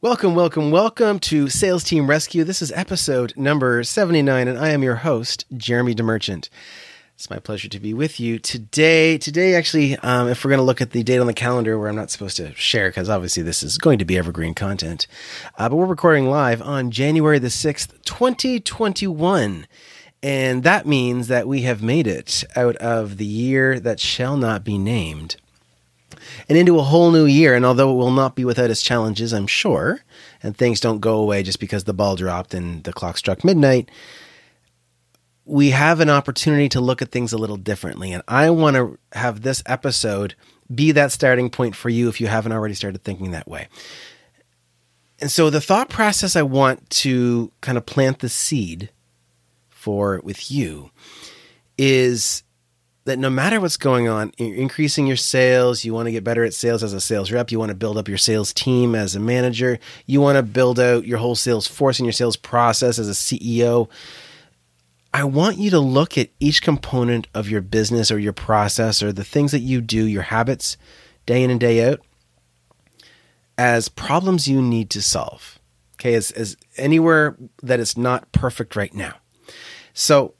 Welcome, welcome, welcome to Sales Team Rescue. This is episode number 79, and I am your host, Jeremy DeMerchant. It's my pleasure to be with you today. Today, actually, um, if we're going to look at the date on the calendar where I'm not supposed to share, because obviously this is going to be evergreen content, uh, but we're recording live on January the 6th, 2021. And that means that we have made it out of the year that shall not be named and into a whole new year. And although it will not be without its challenges, I'm sure, and things don't go away just because the ball dropped and the clock struck midnight, we have an opportunity to look at things a little differently. And I want to have this episode be that starting point for you if you haven't already started thinking that way. And so the thought process I want to kind of plant the seed for with you is that no matter what's going on, you're increasing your sales, you want to get better at sales as a sales rep, you want to build up your sales team as a manager, you want to build out your whole sales force and your sales process as a CEO. I want you to look at each component of your business or your process or the things that you do, your habits, day in and day out, as problems you need to solve. Okay, as, as anywhere that is not perfect right now. So,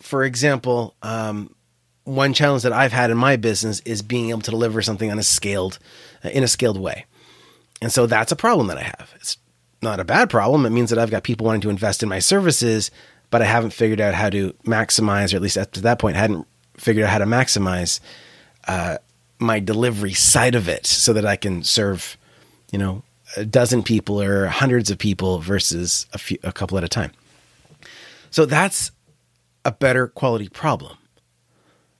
for example, um, one challenge that I've had in my business is being able to deliver something on a scaled, uh, in a scaled way. And so that's a problem that I have. It's not a bad problem. It means that I've got people wanting to invest in my services, but I haven't figured out how to maximize, or at least up to that point, hadn't figured out how to maximize uh, my delivery side of it so that I can serve, you know, a dozen people or hundreds of people versus a few, a couple at a time. So that's a better quality problem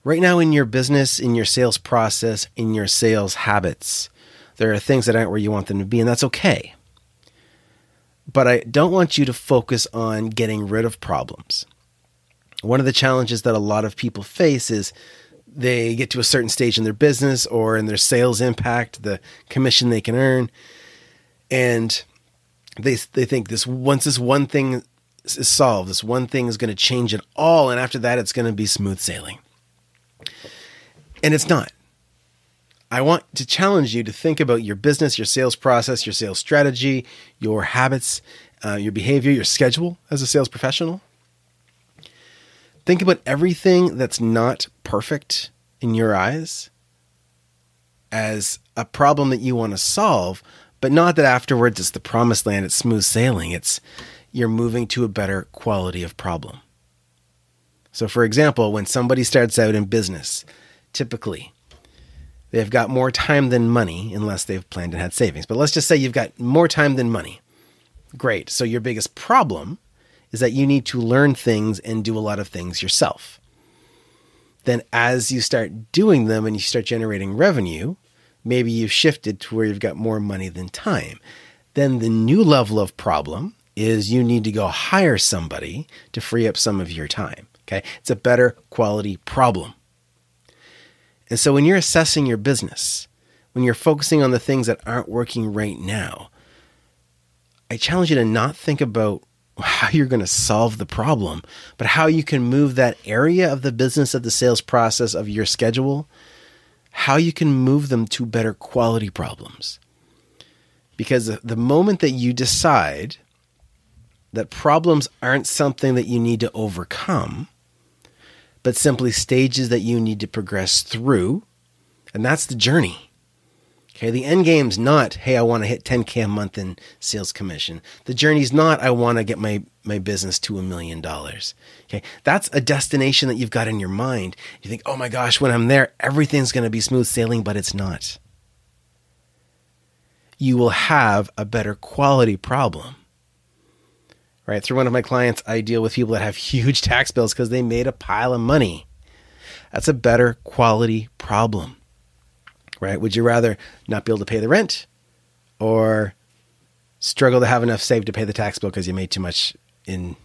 right now in your business, in your sales process, in your sales habits, there are things that aren't where you want them to be, and that's okay. But I don't want you to focus on getting rid of problems. One of the challenges that a lot of people face is they get to a certain stage in their business or in their sales impact, the commission they can earn, and they they think this once this one thing is solved, this one thing is going to change it all, and after that, it's going to be smooth sailing. And it's not. I want to challenge you to think about your business, your sales process, your sales strategy, your habits, uh, your behavior, your schedule as a sales professional. Think about everything that's not perfect in your eyes as a problem that you want to solve, but not that afterwards it's the promised land, it's smooth sailing. It's you're moving to a better quality of problem. So, for example, when somebody starts out in business, typically. They've got more time than money, unless they've planned and had savings. But let's just say you've got more time than money. Great. So your biggest problem is that you need to learn things and do a lot of things yourself. Then, as you start doing them and you start generating revenue, maybe you've shifted to where you've got more money than time. Then the new level of problem is you need to go hire somebody to free up some of your time. Okay. It's a better quality problem. And so when you're assessing your business, when you're focusing on the things that aren't working right now, I challenge you to not think about how you're going to solve the problem, but how you can move that area of the business of the sales process of your schedule, how you can move them to better quality problems. Because the moment that you decide that problems aren't something that you need to overcome, but simply stages that you need to progress through. And that's the journey. Okay, the end game's not, hey, I want to hit 10K a month in sales commission. The journey's not, I want to get my, my business to a million dollars. Okay, that's a destination that you've got in your mind. You think, oh my gosh, when I'm there, everything's going to be smooth sailing, but it's not. You will have a better quality problem right? Through one of my clients, I deal with people that have huge tax bills because they made a pile of money. That's a better quality problem, right? Would you rather not be able to pay the rent or struggle to have enough saved to pay the tax bill because you made too much in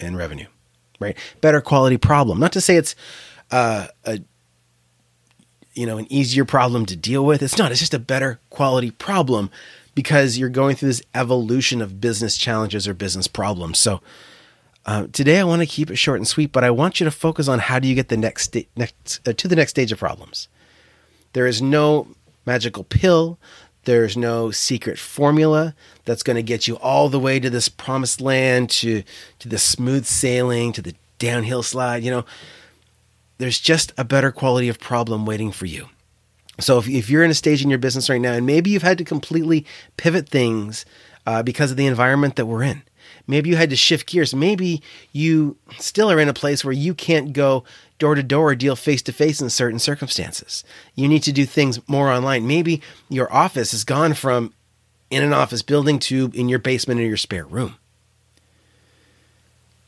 in revenue? right? Better quality problem. Not to say it's uh, a you know an easier problem to deal with. It's not. It's just a better quality problem because you're going through this evolution of business challenges or business problems. So uh, today I want to keep it short and sweet, but I want you to focus on how do you get the next sta- next uh, to the next stage of problems. There is no magical pill. There's no secret formula that's going to get you all the way to this promised land, to to the smooth sailing, to the downhill slide. You know, there's just a better quality of problem waiting for you. So if, if you're in a stage in your business right now, and maybe you've had to completely pivot things uh, because of the environment that we're in, maybe you had to shift gears, maybe you still are in a place where you can't go door to door or deal face to face in certain circumstances. You need to do things more online. Maybe your office has gone from in an office building to in your basement or your spare room.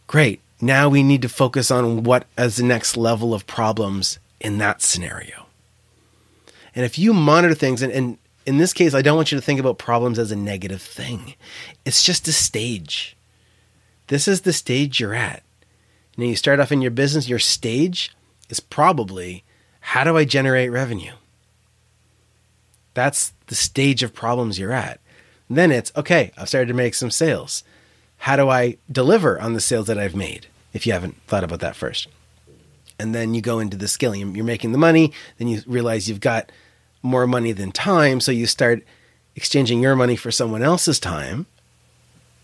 Great. Now we need to focus on what is the next level of problems in that scenario. And if you monitor things, and, and in this case, I don't want you to think about problems as a negative thing. It's just a stage. This is the stage you're at. And you start off in your business, your stage is probably how do I generate revenue? That's the stage of problems you're at. And then it's okay, I've started to make some sales. How do I deliver on the sales that I've made? If you haven't thought about that first. And then you go into the scaling. You're making the money, then you realize you've got more money than time. So you start exchanging your money for someone else's time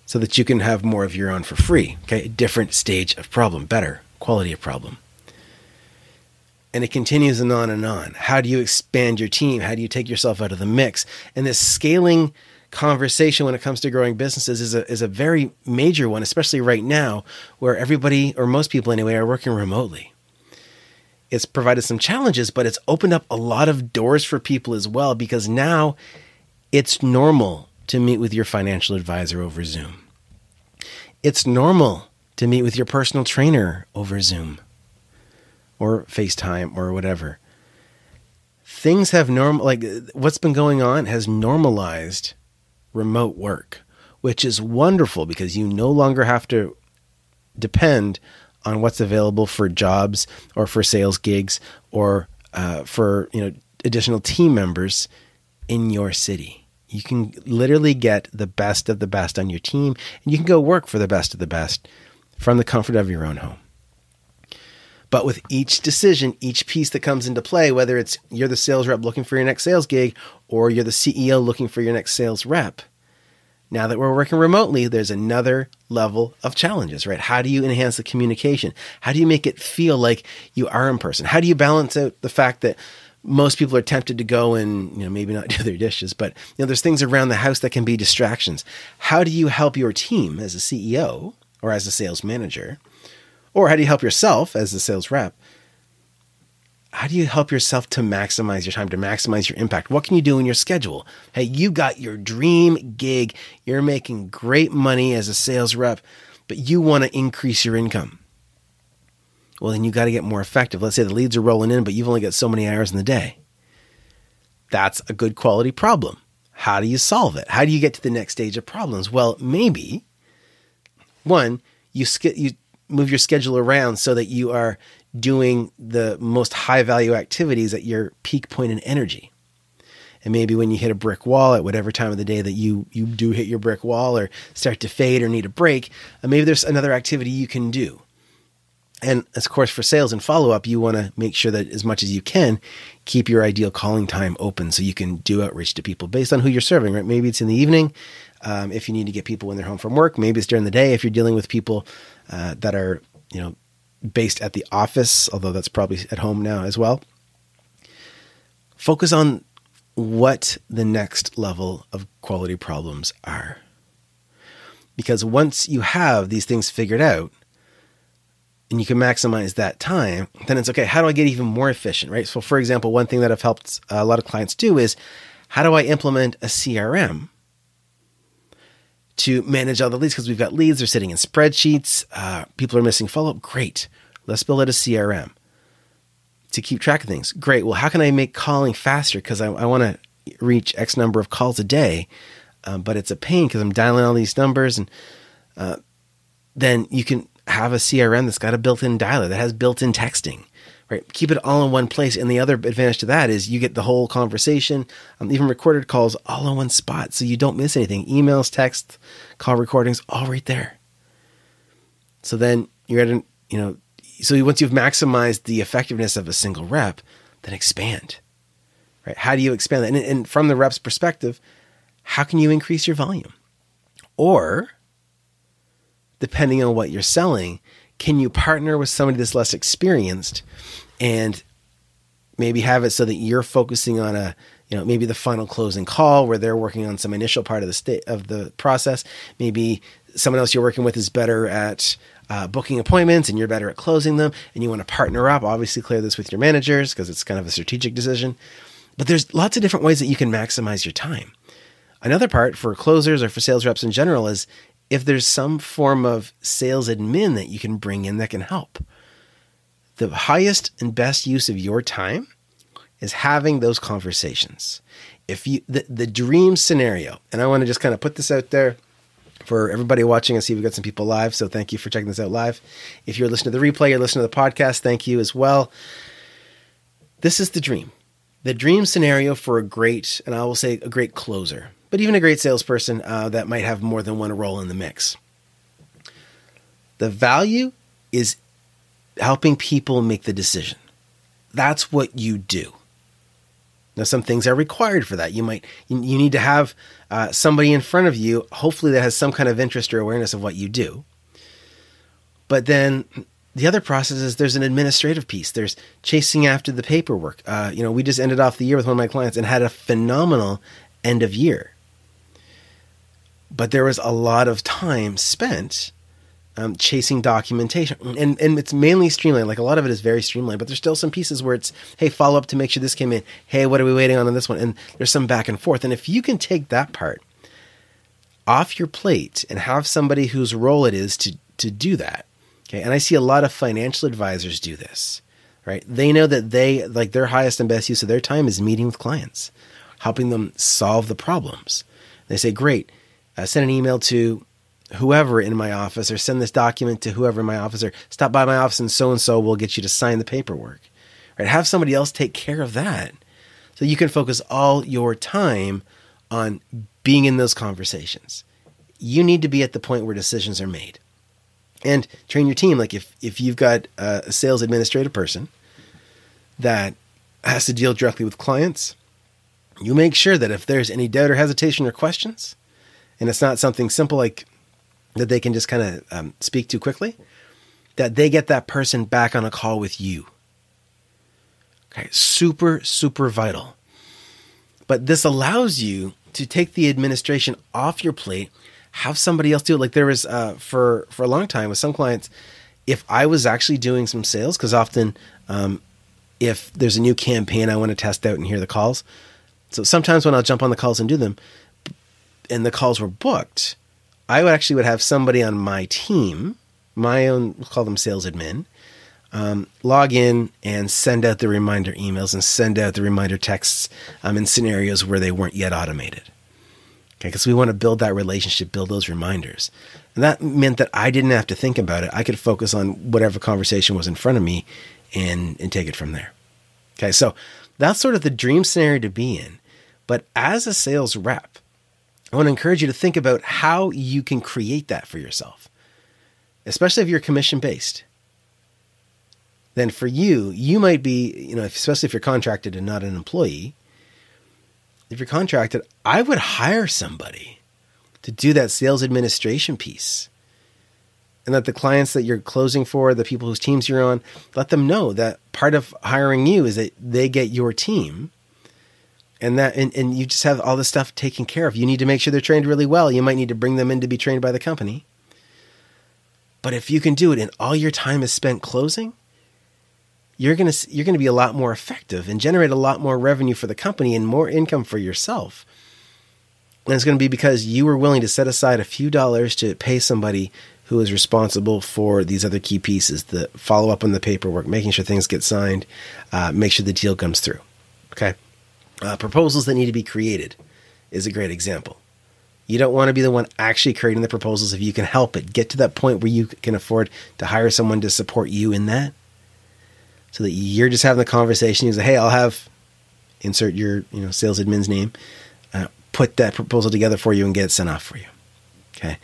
so that you can have more of your own for free. Okay, different stage of problem, better quality of problem. And it continues and on and on. How do you expand your team? How do you take yourself out of the mix? And this scaling conversation when it comes to growing businesses is a, is a very major one, especially right now where everybody, or most people anyway, are working remotely. It's provided some challenges, but it's opened up a lot of doors for people as well because now it's normal to meet with your financial advisor over Zoom. It's normal to meet with your personal trainer over Zoom or FaceTime or whatever. Things have normal like what's been going on has normalized remote work, which is wonderful because you no longer have to depend on what's available for jobs or for sales gigs or uh, for you know additional team members in your city. You can literally get the best of the best on your team, and you can go work for the best of the best from the comfort of your own home. But with each decision, each piece that comes into play, whether it's you're the sales rep looking for your next sales gig or you're the CEO looking for your next sales rep, now that we're working remotely, there's another level of challenges, right? How do you enhance the communication? How do you make it feel like you are in person? How do you balance out the fact that most people are tempted to go and you know maybe not do their dishes but you know there's things around the house that can be distractions how do you help your team as a ceo or as a sales manager or how do you help yourself as a sales rep how do you help yourself to maximize your time to maximize your impact what can you do in your schedule hey you got your dream gig you're making great money as a sales rep but you want to increase your income well, then you got to get more effective. Let's say the leads are rolling in, but you've only got so many hours in the day. That's a good quality problem. How do you solve it? How do you get to the next stage of problems? Well, maybe one, you sk- you move your schedule around so that you are doing the most high value activities at your peak point in energy. And maybe when you hit a brick wall at whatever time of the day that you you do hit your brick wall or start to fade or need a break, uh, maybe there's another activity you can do. And of course, for sales and follow up, you want to make sure that as much as you can, keep your ideal calling time open so you can do outreach to people based on who you're serving, right? Maybe it's in the evening um, if you need to get people when they're home from work. Maybe it's during the day if you're dealing with people uh, that are, you know, based at the office, although that's probably at home now as well. Focus on what the next level of quality problems are. Because once you have these things figured out, and you can maximize that time, then it's okay. How do I get even more efficient, right? So, for example, one thing that I've helped a lot of clients do is how do I implement a CRM to manage all the leads? Because we've got leads, they're sitting in spreadsheets, uh, people are missing follow up. Great. Let's build out a CRM to keep track of things. Great. Well, how can I make calling faster? Because I, I want to reach X number of calls a day, um, but it's a pain because I'm dialing all these numbers and uh, then you can have a CRM that's got a built-in dialer that has built-in texting. Right, keep it all in one place. And the other advantage to that is you get the whole conversation, um, even recorded calls, all in one spot, so you don't miss anything. Emails, text, call recordings, all right there. So then you're at an, you know, so once you've maximized the effectiveness of a single rep, then expand. Right? How do you expand that? And, and from the rep's perspective, how can you increase your volume? Or, depending on what you're selling, can you partner with somebody that's less experienced and maybe have it so that you're focusing on a you know maybe the final closing call where they're working on some initial part of the state of the process. Maybe someone else you're working with is better at uh, booking appointments and you're better at closing them and you want to partner up obviously clear this with your managers because it's kind of a strategic decision. But there's lots of different ways that you can maximize your time. Another part for closers or for sales reps in general is if there's some form of sales admin that you can bring in that can help. The highest and best use of your time is having those conversations. If you the, the dream scenario, and I want to just kind of put this out there for everybody watching. I see we've got some people live, so thank you for checking this out live. If you're listening to the replay, you're listening to the podcast, thank you as well. This is the dream. The dream scenario for a great, and I will say a great closer but even a great salesperson uh, that might have more than one role in the mix. The value is helping people make the decision. That's what you do. Now, some things are required for that. You might you, need to have uh, somebody in front of you, hopefully that has some kind of interest or awareness of what you do. But then the other process is there's an administrative piece. There's chasing after the paperwork. Uh, you know, we just ended off the year with one of my clients and had a phenomenal end of year but there was a lot of time spent um, chasing documentation, and and it's mainly streamlined. Like a lot of it is very streamlined, but there's still some pieces where it's hey, follow up to make sure this came in. Hey, what are we waiting on on this one? And there's some back and forth. And if you can take that part off your plate and have somebody whose role it is to to do that, okay. And I see a lot of financial advisors do this. Right? They know that they like their highest and best use of their time is meeting with clients, helping them solve the problems. They say, great uh, send an email to whoever in my office or send this document to whoever in my office or stop by my office and so and so will get you to sign the paperwork. Right? Have somebody else take care of that. So you can focus all your time on being in those conversations. You need to be at the point where decisions are made. And train your team. Like if, if you've got a sales administrative person that has to deal directly with clients, you make sure that if there's any doubt or hesitation or questions, and it's not something simple like that they can just kind of um, speak to quickly, that they get that person back on a call with you. Okay, super, super vital. But this allows you to take the administration off your plate, have somebody else do it. Like there was uh, for for a long time with some clients, if I was actually doing some sales, because often um, if there's a new campaign I want to test out and hear the calls, so sometimes when I'll jump on the calls and do them, and the calls were booked, I would actually would have somebody on my team, my own, we'll call them sales admin, um, log in and send out the reminder emails and send out the reminder texts um, in scenarios where they weren't yet automated. Okay, because we want to build that relationship, build those reminders. And that meant that I didn't have to think about it. I could focus on whatever conversation was in front of me and, and take it from there. Okay, so that's sort of the dream scenario to be in. But as a sales rep, I want to encourage you to think about how you can create that for yourself, especially if you're commission based. Then for you, you might be, you know, especially if you're contracted and not an employee. If you're contracted, I would hire somebody to do that sales administration piece. And that the clients that you're closing for, the people whose teams you're on, let them know that part of hiring you is that they get your team and that and, and you just have all this stuff taken care of. You need to make sure they're trained really well. You might need to bring them in to be trained by the company. But if you can do it and all your time is spent closing, you're going to you're going to be a lot more effective and generate a lot more revenue for the company and more income for yourself. And it's going to be because you were willing to set aside a few dollars to pay somebody who is responsible for these other key pieces, the follow up on the paperwork, making sure things get signed, uh, make sure the deal comes through. Okay. Uh, proposals that need to be created is a great example. You don't want to be the one actually creating the proposals if you can help it. Get to that point where you can afford to hire someone to support you in that. So that you're just having the conversation. You say, "Hey, I'll have insert your you know sales admin's name, uh, put that proposal together for you and get it sent off for you." Okay,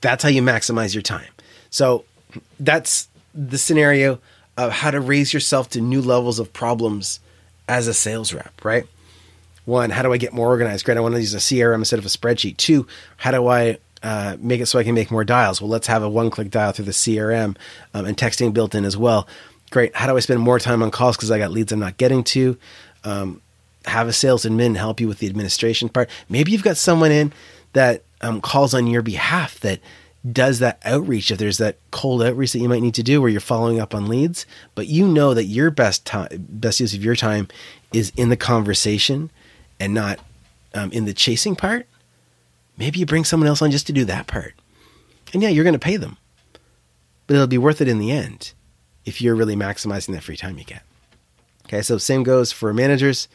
that's how you maximize your time. So that's the scenario of how to raise yourself to new levels of problems as a sales rep, right? One, how do I get more organized? Great, I want to use a CRM instead of a spreadsheet. Two, how do I uh, make it so I can make more dials? Well, let's have a one click dial through the CRM um, and texting built in as well. Great. How do I spend more time on calls because I got leads I'm not getting to? Um, have a sales admin help you with the administration part. Maybe you've got someone in that um, calls on your behalf that does that outreach if there's that cold outreach that you might need to do where you're following up on leads but you know that your best time best use of your time is in the conversation and not um, in the chasing part, maybe you bring someone else on just to do that part. And yeah, you're going to pay them, but it'll be worth it in the end if you're really maximizing that free time you get. Okay, so same goes for managers,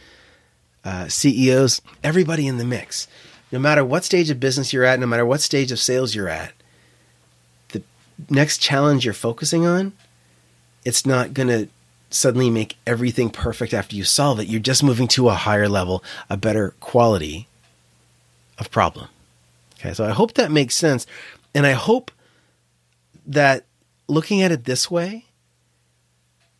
uh, CEOs, everybody in the mix. No matter what stage of business you're at, no matter what stage of sales you're at, the next challenge you're focusing on, it's not going to suddenly make everything perfect after you solve it. You're just moving to a higher level, a better quality of problem. Okay, so I hope that makes sense. And I hope that looking at it this way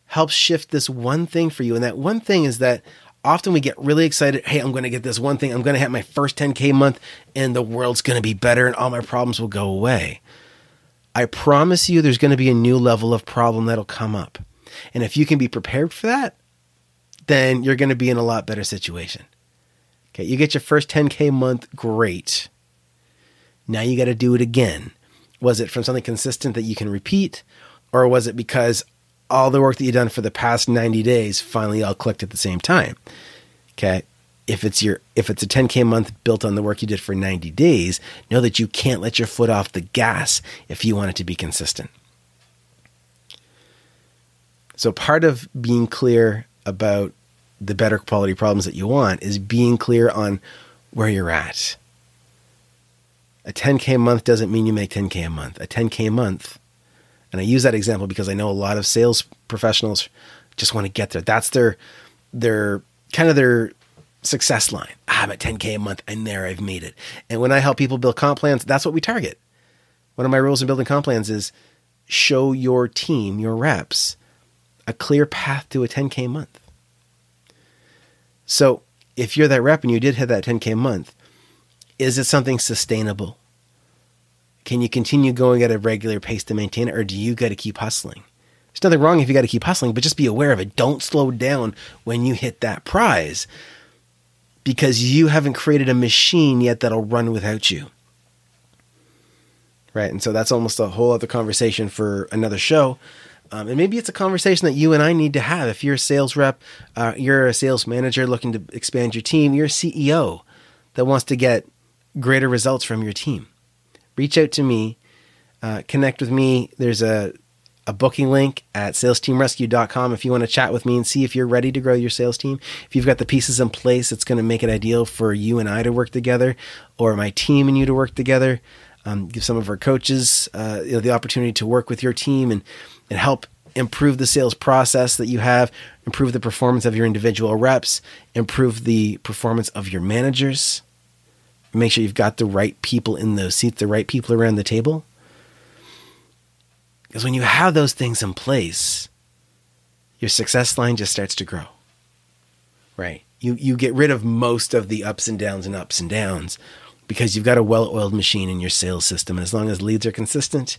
helps shift this one thing for you. And that one thing is that often we get really excited. Hey, I'm going to get this one thing. I'm going to have my first 10K month and the world's going to be better and all my problems will go away. I promise you there's going to be a new level of problem that'll come up. And if you can be prepared for that, then you're going to be in a lot better situation. Okay, you get your first 10K month, great. Now you got to do it again. Was it from something consistent that you can repeat? Or was it because all the work that you've done for the past 90 days finally all clicked at the same time? Okay. If it's your if it's a 10k month built on the work you did for 90 days, know that you can't let your foot off the gas if you want it to be consistent. So part of being clear about the better quality problems that you want is being clear on where you're at. A 10K a month doesn't mean you make 10K a month. A 10K a month, and I use that example because I know a lot of sales professionals just want to get there. That's their their kind of their success line. I'm at 10K a month. I'm there. I've made it. And when I help people build comp plans, that's what we target. One of my rules in building comp plans is show your team, your reps, a clear path to a 10K month. So if you're that rep and you did hit that 10K month, is it something sustainable? Can you continue going at a regular pace to maintain it, or do you got to keep hustling? There's nothing wrong if you got to keep hustling, but just be aware of it. Don't slow down when you hit that prize because you haven't created a machine yet that'll run without you. Right. And so that's almost a whole other conversation for another show. Um, and maybe it's a conversation that you and I need to have. If you're a sales rep, uh, you're a sales manager looking to expand your team, you're a CEO that wants to get greater results from your team. Reach out to me, uh, connect with me. There's a, a booking link at salesteamrescue.com if you want to chat with me and see if you're ready to grow your sales team. If you've got the pieces in place, it's going to make it ideal for you and I to work together or my team and you to work together. Um, give some of our coaches uh, you know, the opportunity to work with your team and and help improve the sales process that you have, improve the performance of your individual reps, improve the performance of your managers. Make sure you've got the right people in those seats, the right people around the table. Because when you have those things in place, your success line just starts to grow. Right? You you get rid of most of the ups and downs and ups and downs because you've got a well-oiled machine in your sales system and as long as leads are consistent,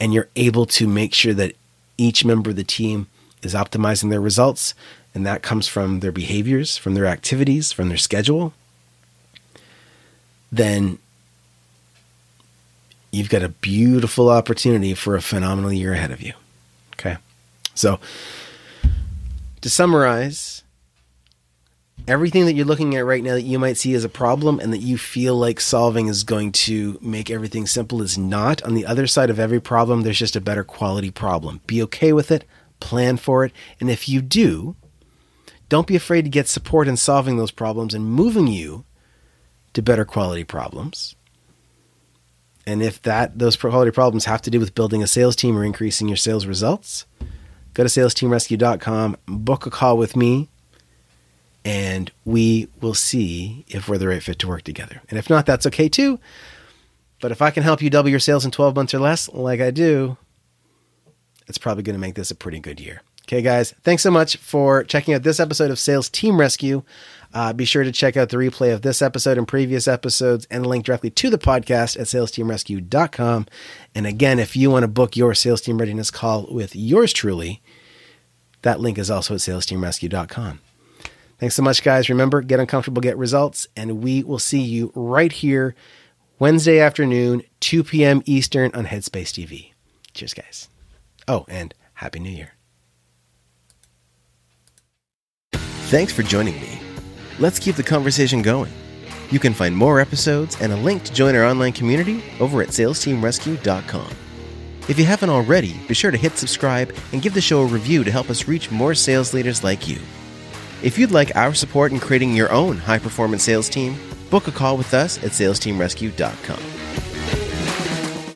and you're able to make sure that each member of the team is optimizing their results, and that comes from their behaviors, from their activities, from their schedule, then you've got a beautiful opportunity for a phenomenal year ahead of you. Okay. So, to summarize, everything that you're looking at right now that you might see as a problem and that you feel like solving is going to make everything simple is not. On the other side of every problem, there's just a better quality problem. Be okay with it, plan for it, and if you do, don't be afraid to get support in solving those problems and moving you to better quality problems. And if that those quality problems have to do with building a sales team or increasing your sales results, go to salesteamrescue.com, book a call with me, and we will see if we're the right fit to work together. And if not, that's okay too. But if I can help you double your sales in 12 months or less, like I do, it's probably going to make this a pretty good year. Okay, guys, thanks so much for checking out this episode of Sales Team Rescue. Uh, be sure to check out the replay of this episode and previous episodes and the link directly to the podcast at salesteamrescue.com. And again, if you want to book your sales team readiness call with yours truly, that link is also at salesteamrescue.com. Thanks so much, guys. Remember, get uncomfortable, get results, and we will see you right here Wednesday afternoon, 2 p.m. Eastern on Headspace TV. Cheers, guys. Oh, and Happy New Year. Thanks for joining me. Let's keep the conversation going. You can find more episodes and a link to join our online community over at salesteamrescue.com. If you haven't already, be sure to hit subscribe and give the show a review to help us reach more sales leaders like you. If you'd like our support in creating your own high performance sales team, book a call with us at salesteamrescue.com.